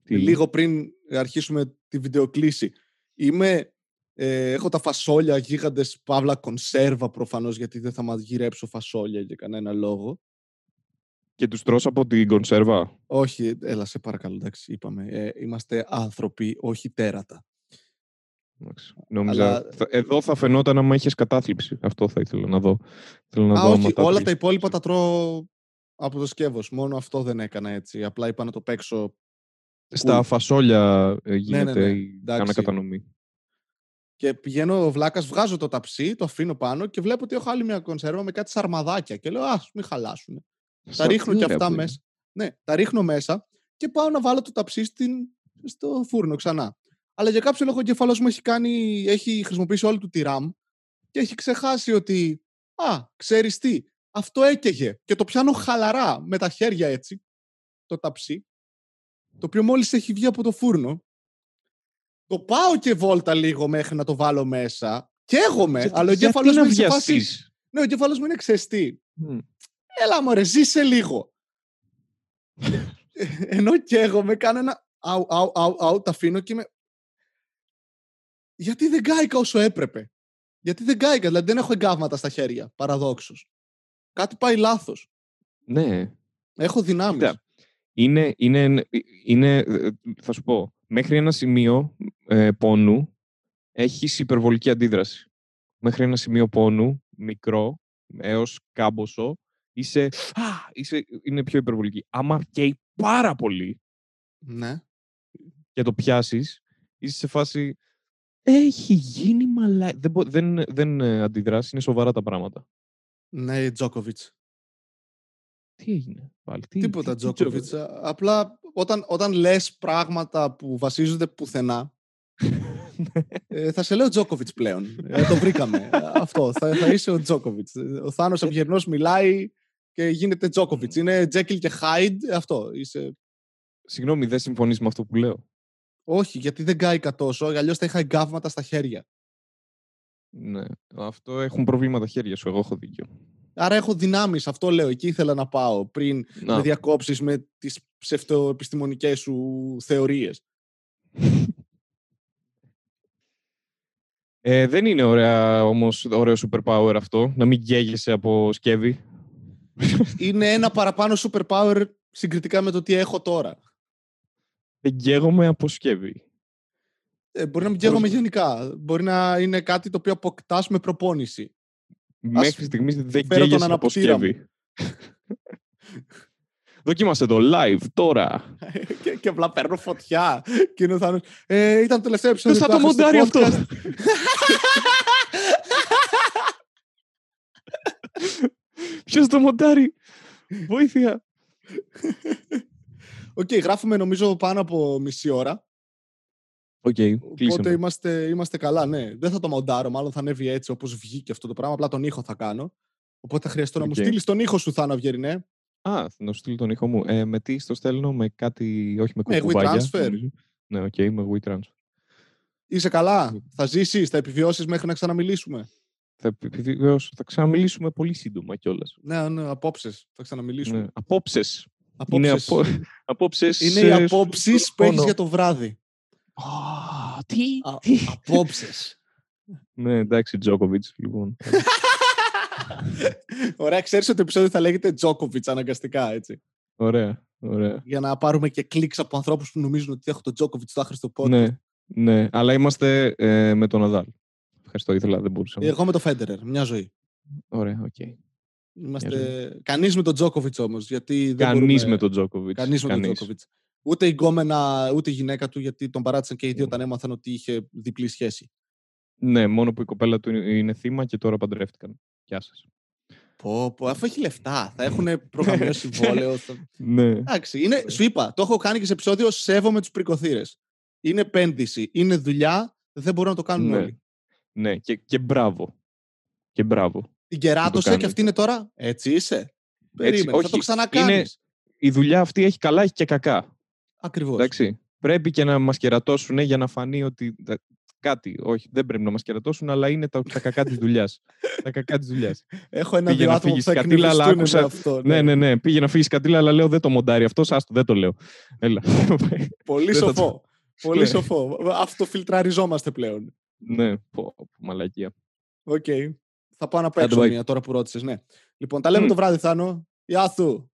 S2: Τι;
S1: Λίγο πριν αρχίσουμε τη βιντεοκλήση. Είμαι, ε, έχω τα φασόλια γίγαντες παύλα κονσέρβα προφανώς γιατί δεν θα μαγειρέψω φασόλια για κανένα λόγο.
S2: Και τους τρως από την κονσέρβα;
S1: Όχι, έλα σε παρακαλώ, εντάξει, είπαμε. Ε, είμαστε άνθρωποι, όχι τέρατα.
S2: Εντάξει. Νόμιζα,
S1: Αλλά-
S2: θα- εδώ θα φαινόταν άμα είχες κατάθλιψη. Αυτό θα ήθελα να δω. Θέλω να
S1: Α,
S2: δω άμα
S1: όχι,
S2: τα
S1: όλα
S2: έχεις.
S1: τα υπόλοιπα τα τρώω από το σκεύος. Μόνο αυτό δεν έκανα έτσι. Απλά είπα να το παίξω.
S2: Στα
S1: cool.
S2: φασόλια ε, γίνεται
S1: ναι,
S2: η
S1: εντάξει.
S2: ανακατανομή.
S1: Και πηγαίνω ο βλάκας, βγάζω το ταψί, το αφήνω πάνω και βλέπω ότι έχω άλλη μια κονσέρβα με κάτι σαρμαδάκια. Και λέω, Α, μην χαλάσουν. Τα
S2: Σαν-
S1: ρίχνω
S2: τι
S1: και
S2: ωραία
S1: αυτά
S2: που είναι.
S1: μέσα. Ναι, τα ρίχνω μέσα και πάω να βάλω το ταψί στην, στο φούρνο ξανά. Αλλά για κάποιο λόγο ο εγκέφαλό μου έχει, κάνει, έχει χρησιμοποιήσει όλη του τη RAM και έχει ξεχάσει ότι. Α, ξέρεις τι, αυτό έκαιγε. Και το πιάνω χαλαρά με τα χέρια έτσι, το ταψί, το οποίο μόλις έχει βγει από το φούρνο. Το πάω και βόλτα λίγο μέχρι να το βάλω μέσα. Καίγομαι,
S2: Γιατί-
S1: αλλά ο
S2: γιατί
S1: εγκέφαλος
S2: να
S1: μου έχει σε φάση.
S2: βιαστείς;
S1: Ναι, ο εγκέφαλος μου είναι ξεστή.
S2: Μμ.
S1: Έλα μωρέ, ζήσε λίγο. Ενώ καίγομαι, κάνω ένα αου, αου, αου, αου, τα αφήνω και είμαι... Γιατί δεν κάηκα όσο έπρεπε; Γιατί δεν κάηκα, δηλαδή δεν έχω εγκάβματα στα χέρια, παραδόξως. Κάτι πάει λάθος.
S2: Ναι.
S1: Έχω δυνάμεις.
S2: Κοίτα, είναι, είναι, είναι, ε, θα σου πω, μέχρι ένα σημείο ε, πόνου έχεις υπερβολική αντίδραση. Μέχρι ένα σημείο πόνου, μικρό, έως κάμποσο, είσαι, α, είσαι, είναι πιο υπερβολική. Άμα καίει πάρα πολύ
S1: Ναι.
S2: και το πιάσεις, είσαι σε φάση, έχει γίνει μαλά... Δεν, μπο- δεν, δεν ε, αντιδράσει, είναι σοβαρά τα πράγματα.
S1: Ναι, Τζόκοβιτς.
S2: Τι έγινε πάλι, τι,
S1: Τίποτα
S2: τι- τι
S1: Τζόκοβιτς. Απλά όταν, όταν λες πράγματα που βασίζονται πουθενά, ε, θα σε λέω Τζόκοβιτς πλέον. Ε, το βρήκαμε. Ε, Αυτό. Θα, θα είσαι ο Τζόκοβιτς. Ε, Ο Θάνος Αυγερνός μιλάει και γίνεται Τζόκοβιτς. Είναι Τζέκιλ και Χάιντ. Αυτό. Είσαι...
S2: Συγγνώμη, δεν συμφωνείς με αυτό που λέω.
S1: Όχι, γιατί δεν κάηκα τόσο. Αλλιώς θα είχα εγκάβματα στα χέρια.
S2: Ναι, αυτό έχουν προβλήματα χέρια σου, εγώ έχω δίκιο.
S1: Άρα έχω δυνάμεις, αυτό λέω. Εκεί ήθελα να πάω πριν
S2: Να.
S1: με διακόψεις με τις ψευτοεπιστημονικές σου θεωρίες.
S2: Ε, δεν είναι ωραία, όμως, ωραίο superpower αυτό, να μην γέγεσαι από σκεύη.
S1: Είναι ένα παραπάνω superpower συγκριτικά με το τι έχω τώρα.
S2: Δεν γέγομαι από σκεύη.
S1: Ε, μπορεί να μην καίγομαι γενικά. Μπορεί να είναι κάτι το οποίο αποκτάς με προπόνηση.
S2: Μέχρι στιγμής δεν
S1: φέρω τον
S2: γέγεσαι από
S1: αναπτήρα μου.
S2: σκεύη. Δοκίμασε το live τώρα.
S1: και, και απλά παίρνω φωτιά. Και είναι ο Θάνος, Ε, ήταν το τελευταίο επεισόδιο.
S2: Ποιος θα
S1: που
S2: το
S1: άκουσα στο
S2: μοντάρει αυτό.
S1: podcast.
S2: Ποιος το μοντάρει; Βοήθεια.
S1: Οκ, γράφουμε νομίζω πάνω από μισή ώρα.
S2: Οκ,
S1: Οπότε
S2: κλείσαμε.
S1: είμαστε, είμαστε καλά, ναι. Δεν θα το μοντάρω, μάλλον θα ανέβει έτσι όπως βγήκε αυτό το πράγμα. Απλά τον ήχο θα κάνω. Οπότε θα χρειαστώ να μου
S2: Οκ.
S1: στείλεις τον ήχο σου, Θάνο Αυγερινέ.
S2: Α, θα να σου στείλω τον ήχο μου. Ε, με τι στο στέλνω, με κάτι, όχι με
S1: Με
S2: κουκουβάγια.
S1: WeTransfer.
S2: νομίζω. Ναι, οκ, με WeTransfer.
S1: Είσαι καλά; Θα ζήσεις, θα επιβιώσεις μέχρι να ξαναμιλήσουμε;
S2: Θα, επιβεβαιώσω, θα ξαναμιλήσουμε πολύ σύντομα κιόλας.
S1: Ναι, ναι, απόψες. Θα ξαναμιλήσουμε.
S2: Ναι. Απόψες.
S1: Απόψες.
S2: Είναι, απο... απόψες,
S1: Είναι οι
S2: ε,
S1: απόψεις
S2: στο
S1: που έχεις
S2: χρόνο.
S1: για το βράδυ.
S2: Α, τι,
S1: Α,
S2: τι.
S1: Απόψες.
S2: ναι, εντάξει, Τζόκοβιτς, λοιπόν.
S1: Ωραία, ξέρεις ότι το επεισόδιο θα λέγεται Τζόκοβιτ αναγκαστικά, έτσι.
S2: ωραία, ωραία.
S1: Για να πάρουμε και κλικς από ανθρώπους που νομίζουν ότι έχω τον Τζόκοβιτ στο άχρηστο podcast.
S2: Ναι, ναι, αλλά είμαστε ε, με τον Ναδάλ. Ευχαριστώ, ήθελα, δεν μπορούσα.
S1: Εγώ με το Φέντερερ, μια ζωή.
S2: Ωραία, οκ.
S1: Είμαστε... Κανείς με τον Τζόκοβιτ όμως. Γιατί δεν
S2: Κανείς
S1: μπορούμε...
S2: με τον Τζόκοβιτς.
S1: Κανείς με τον Τζόκοβιτ. Ούτε η γκόμενα, ούτε η γυναίκα του, γιατί τον παράτησαν και οι δύο όταν έμαθαν ότι είχε διπλή σχέση.
S2: Ναι, μόνο που η κοπέλα του είναι- είναι θύμα και τώρα παντρεύτηκαν. Γεια σας.
S1: Πω, πω, αφού έχει λεφτά, θα έχουν προγραμμένο συμβόλαιο. θα-
S2: Ναι,
S1: Εντάξει, είναι, σου είπα, το έχω κάνει και σε επεισόδιο Σέβομαι τους πρικοθύρες. Είναι επένδυση, είναι δουλειά, δεν μπορούν να το κάνουν
S2: Ναι.
S1: όλοι.
S2: ναι, και, και μπράβο. Και μπράβο.
S1: Την κεράτωσε και
S2: κάνουν.
S1: αυτή είναι τώρα. Έτσι είσαι. Περίμενε, θα
S2: όχι,
S1: το ξανακάνεις.
S2: είναι- Η δουλειά αυτή έχει καλά, έχει και κακά.
S1: Ακριβώς.
S2: Εντάξει. Πρέπει και να μας κερατώσουν για να φανεί ότι... κάτι. Όχι, δεν πρέπει να μας κερατώσουν, αλλά είναι τα, τα κακά της δουλειάς. τα κακά της δουλειάς.
S1: Έχω ένα δύο άτομα που θα κατήλα, αλλά άκουσα... αυτό.
S2: Ναι. ναι, ναι, ναι. Πήγε να φύγει καντήλα, αλλά λέω δεν το μοντάρει αυτός. Άστο, δεν το λέω. Έλα.
S1: Πολύ σοφό. Πολύ ναι. σοφό. Αυτοφιλτραριζόμαστε πλέον.
S2: Ναι, πω, μαλακία.
S1: Οκ. Θα πάω να παίξω μια τώρα που ρώτησες. Ναι. Λοιπόν, τα λέμε το βράδυ, Θάνο. Γεια σου.